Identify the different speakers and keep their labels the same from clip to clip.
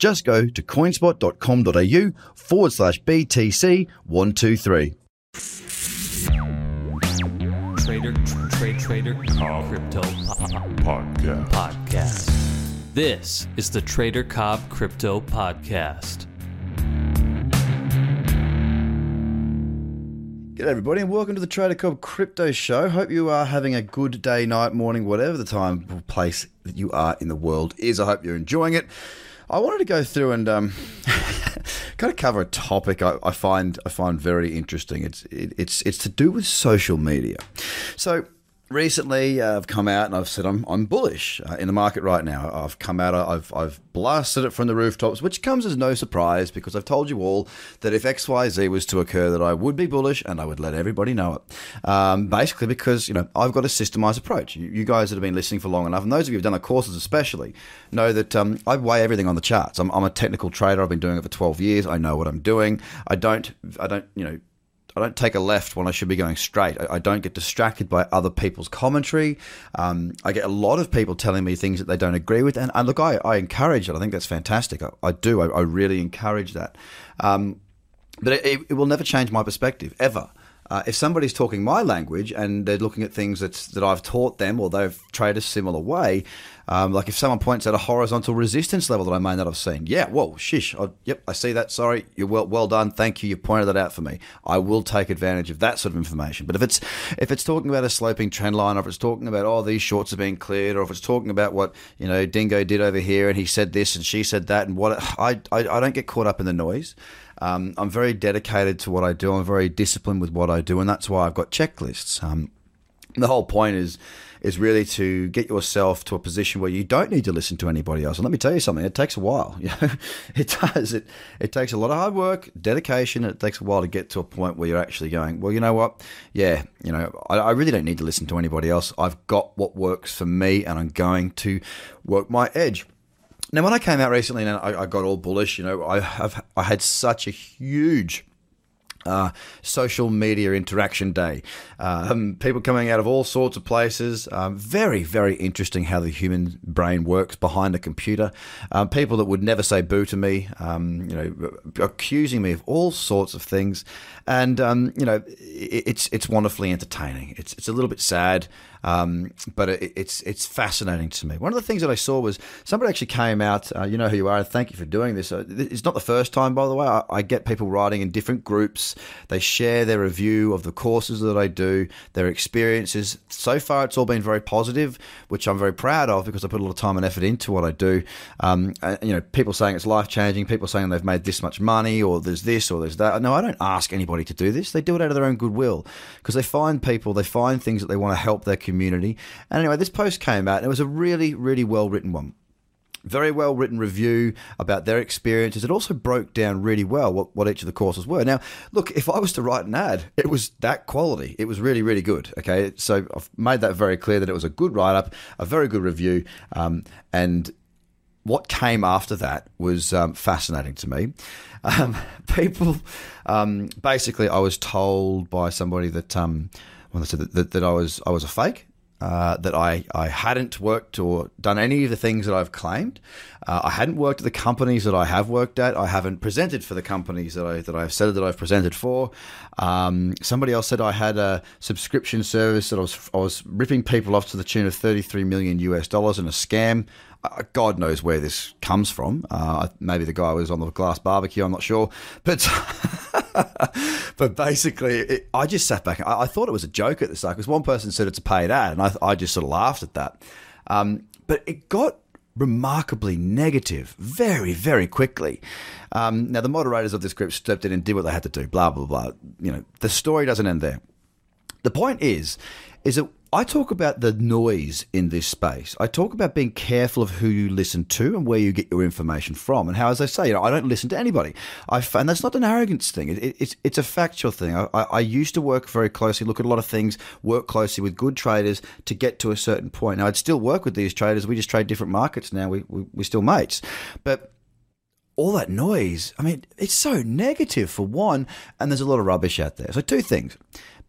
Speaker 1: Just go to coinspot.com.au forward slash BTC123.
Speaker 2: Trader, trade, trader, crypto podcast. podcast. This is the Trader Cobb Crypto Podcast.
Speaker 1: G'day, everybody, and welcome to the Trader Cobb Crypto Show. Hope you are having a good day, night, morning, whatever the time or place that you are in the world is. I hope you're enjoying it. I wanted to go through and um, kind of cover a topic I, I, find I find very interesting. It's it, it's it's to do with social media. So recently uh, I've come out and I've said I'm, I'm bullish uh, in the market right now. I've come out, I've, I've blasted it from the rooftops, which comes as no surprise because I've told you all that if XYZ was to occur, that I would be bullish and I would let everybody know it. Um, basically, because you know I've got a systemized approach. You, you, guys that have been listening for long enough, and those of you who've done the courses especially, know that um, I weigh everything on the charts. I'm, I'm a technical trader. I've been doing it for 12 years. I know what I'm doing. I don't, I don't, you know I don't take a left when I should be going straight. I, I don't get distracted by other people's commentary. Um, I get a lot of people telling me things that they don't agree with, and, and look, I, I, encourage it. I think that's fantastic. I, I do. I, I, really encourage that. Um, but it, it, will never change my perspective ever. Uh, if somebody's talking my language and they're looking at things that that I've taught them or they've traded a similar way, um, like if someone points out a horizontal resistance level that I may not have seen, yeah, whoa, shish, yep, I see that. Sorry, you're well, well done. Thank you. You pointed that out for me. I will take advantage of that sort of information. But if it's if it's talking about a sloping trend line, or if it's talking about oh these shorts are being cleared, or if it's talking about what you know Dingo did over here and he said this and she said that and what I I, I don't get caught up in the noise. Um, I'm very dedicated to what I do. I'm very disciplined with what I do, and that's why I've got checklists. Um, the whole point is is really to get yourself to a position where you don't need to listen to anybody else. And let me tell you something, it takes a while. It does. It it takes a lot of hard work, dedication. It takes a while to get to a point where you're actually going, well, you know what? Yeah, you know, I, I really don't need to listen to anybody else. I've got what works for me, and I'm going to work my edge. Now, when I came out recently and I, I got all bullish, you know, I have I had such a huge uh, social media interaction day. Um, people coming out of all sorts of places. Um, very, very interesting how the human brain works behind a computer. Um, people that would never say boo to me, um, you know, accusing me of all sorts of things, and um, you know, it, it's it's wonderfully entertaining. It's it's a little bit sad. Um, but it, it's it's fascinating to me. One of the things that I saw was somebody actually came out. Uh, you know who you are, thank you for doing this. Uh, it's not the first time, by the way. I, I, get people writing in different groups. They share their review of the courses that I do, their experiences. So far, it's all been very positive, which I'm very proud of because I put a lot of time and effort into what I do. Um, you know, people saying it's life changing. People saying they've made this much money, or there's this, or there's that. No, I don't ask anybody to do this. They do it out of their own goodwill because they find people, they find things that they want to help their community. And anyway, this post came out and it was a really, really well written one very well written review about their experiences. It also broke down really well what, what each of the courses were. Now, look, if I was to write an ad, it was that quality. It was really, really good. Okay. So I've made that very clear that it was a good write up, a very good review. Um, and what came after that was um, fascinating to me. Um, people, um, basically, I was told by somebody that, um, well, that, that, that I was I was a fake. Uh, that I, I hadn't worked or done any of the things that I've claimed. Uh, I hadn't worked at the companies that I have worked at. I haven't presented for the companies that I that I've said that I've presented for. Um, somebody else said I had a subscription service that I was I was ripping people off to the tune of 33 million US dollars in a scam. Uh, God knows where this comes from. Uh, maybe the guy was on the glass barbecue. I'm not sure, but. but basically, it, I just sat back. I, I, thought it was a joke at the start because one person said it's a paid ad, and I, I just sort of laughed at that. Um, but it got remarkably negative very, very quickly. Um, now, the moderators of this group stepped in and did what they had to do. Blah blah blah. You know, the story doesn't end there. The point is, is that I talk about the noise in this space. I talk about being careful of who you listen to and where you get your information from, and how, as I say, you know, I don't listen to anybody. I and that's not an arrogance thing. It, it, it's it's a factual thing. I, I, I used to work very closely, look at a lot of things, work closely with good traders to get to a certain point. Now, I'd still work with these traders. We just trade different markets now. We we we're still mates, but all that noise. I mean, it's so negative for one, and there's a lot of rubbish out there. So two things: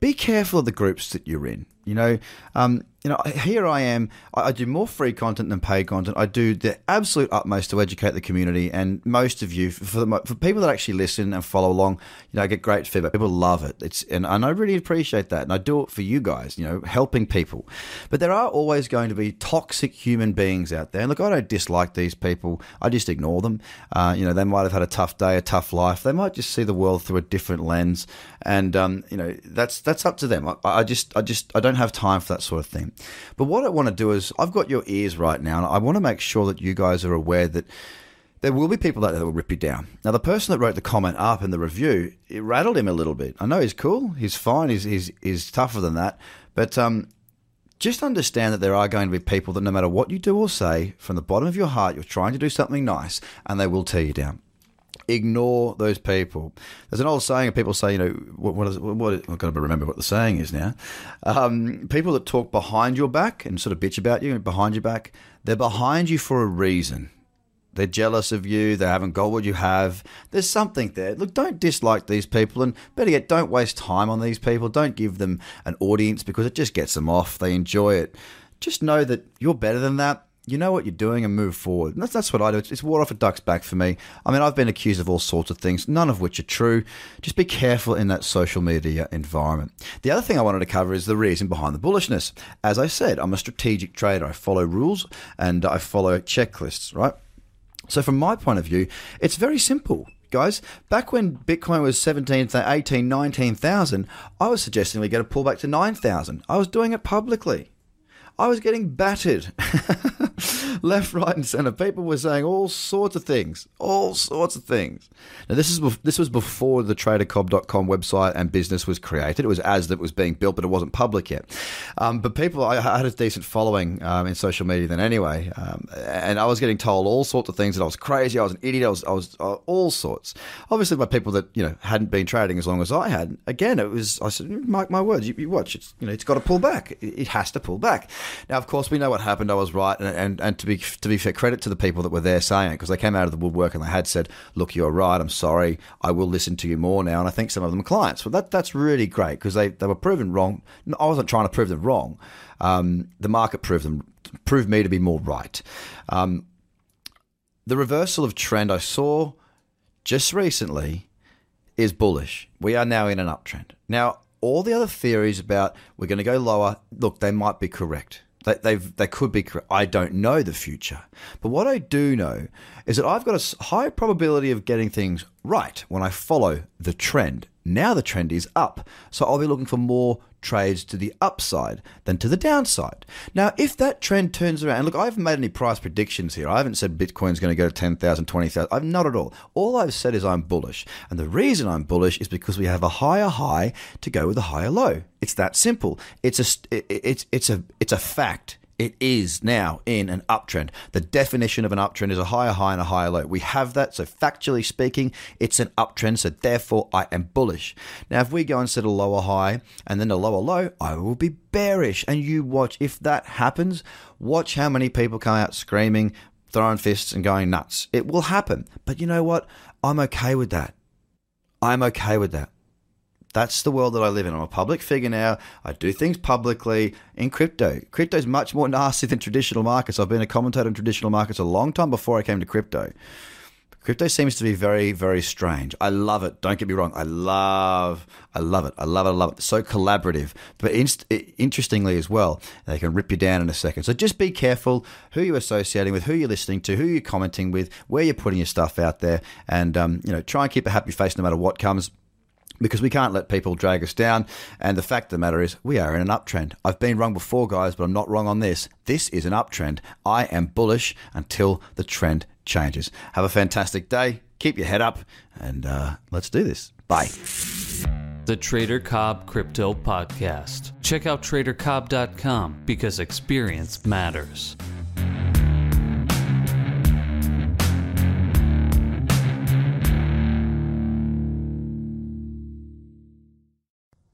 Speaker 1: be careful of the groups that you're in. You know, um, you know, here I am. I, I, do more free content than paid content. I do the absolute utmost to educate the community, and most of you, for the, for people that actually listen and follow along, you know, I get great feedback. People love it. It's and, and I really appreciate that, and I do it for you guys. You know, helping people. But there are always going to be toxic human beings out there. And look, I don't dislike these people. I just ignore them. Uh, you know, they might have had a tough day, a tough life. They might just see the world through a different lens, and um, you know, that's that's up to them. I, I just, I just, I don't have time for that sort of thing. But what I want to do is, I've got your ears right now, and I want to make sure that you guys are aware that there will be people that will rip you down. Now, the person that wrote the comment up in the review, it rattled him a little bit. I know he's cool, he's fine, he's he's, he's tougher than that, but um, just understand that there are going to be people that no matter what you do or say, from the bottom of your heart, you're trying to do something nice, and they will tear you down ignore those people. There's an old saying, people say, you know, what, what is what? I've got to remember what the saying is now. Um, people that talk behind your back and sort of bitch about you behind your back, they're behind you for a reason. They're jealous of you. They haven't got what you have. There's something there. Look, don't dislike these people, and better yet, don't waste time on these people. Don't give them an audience because it just gets them off. They enjoy it. Just know that you're better than that you know what you're doing and move forward. And that's, that's what I do. It's, it's water off a duck's back for me. I mean, I've been accused of all sorts of things, none of which are true. Just be careful in that social media environment. The other thing I wanted to cover is the reason behind the bullishness. As I said, I'm a strategic trader. I follow rules and I follow checklists, right? So, from my point of view, it's very simple guys. Back when Bitcoin was 17, 18, 19,000, I was suggesting we get a pullback to 9,000. I was doing it publicly. I was getting battered left, right, and centre. People were saying all sorts of things, all sorts of things. Now, this is this was before the TraderCobb.com website and business was created. It was as that was being built, but it wasn't public yet. Um, but people, I had a decent following um, in social media then anyway, um, and I was getting told all sorts of things that I was crazy, I was an idiot, I was, I was uh, all sorts. Obviously, by people that you know hadn't been trading as long as I had. Again, it was I said, mark my words, you, you watch, it's you know, it's got to pull back. It has to pull back. Now, of course, we know what happened. I was right, and, and, and to be to be fair, credit to the people that were there saying it because they came out of the woodwork and they had said, "Look, you're right. I'm sorry. I will listen to you more now." And I think some of them are clients. But that that's really great because they, they were proven wrong. I wasn't trying to prove them wrong. Um, the market proved them proved me to be more right. Um, the reversal of trend I saw just recently is bullish. We are now in an uptrend. Now, all the other theories about we're going to go lower, look, they might be correct. They, they've, they could be correct. I don't know the future. But what I do know is that I've got a high probability of getting things right when I follow the trend. Now the trend is up. So I'll be looking for more trades to the upside than to the downside. Now, if that trend turns around, look, I haven't made any price predictions here. I haven't said Bitcoin's going to go to 10,000, 20,000. I've not at all. All I've said is I'm bullish. And the reason I'm bullish is because we have a higher high to go with a higher low. It's that simple. It's a, it's, it's a, it's a fact. It is now in an uptrend. The definition of an uptrend is a higher high and a higher low. We have that. So, factually speaking, it's an uptrend. So, therefore, I am bullish. Now, if we go and set a lower high and then a lower low, I will be bearish. And you watch, if that happens, watch how many people come out screaming, throwing fists, and going nuts. It will happen. But you know what? I'm okay with that. I'm okay with that. That's the world that I live in. I'm a public figure now. I do things publicly in crypto. Crypto is much more nasty than traditional markets. I've been a commentator in traditional markets a long time before I came to crypto. Crypto seems to be very, very strange. I love it. Don't get me wrong. I love, I love it. I love it. I love it. So collaborative, but inst- interestingly as well, they can rip you down in a second. So just be careful who you're associating with, who you're listening to, who you're commenting with, where you're putting your stuff out there, and um, you know, try and keep a happy face no matter what comes because we can't let people drag us down. And the fact of the matter is, we are in an uptrend. I've been wrong before, guys, but I'm not wrong on this. This is an uptrend. I am bullish until the trend changes. Have a fantastic day. Keep your head up, and uh, let's do this. Bye.
Speaker 2: The Trader Cobb Crypto Podcast. Check out TraderCobb.com because experience matters.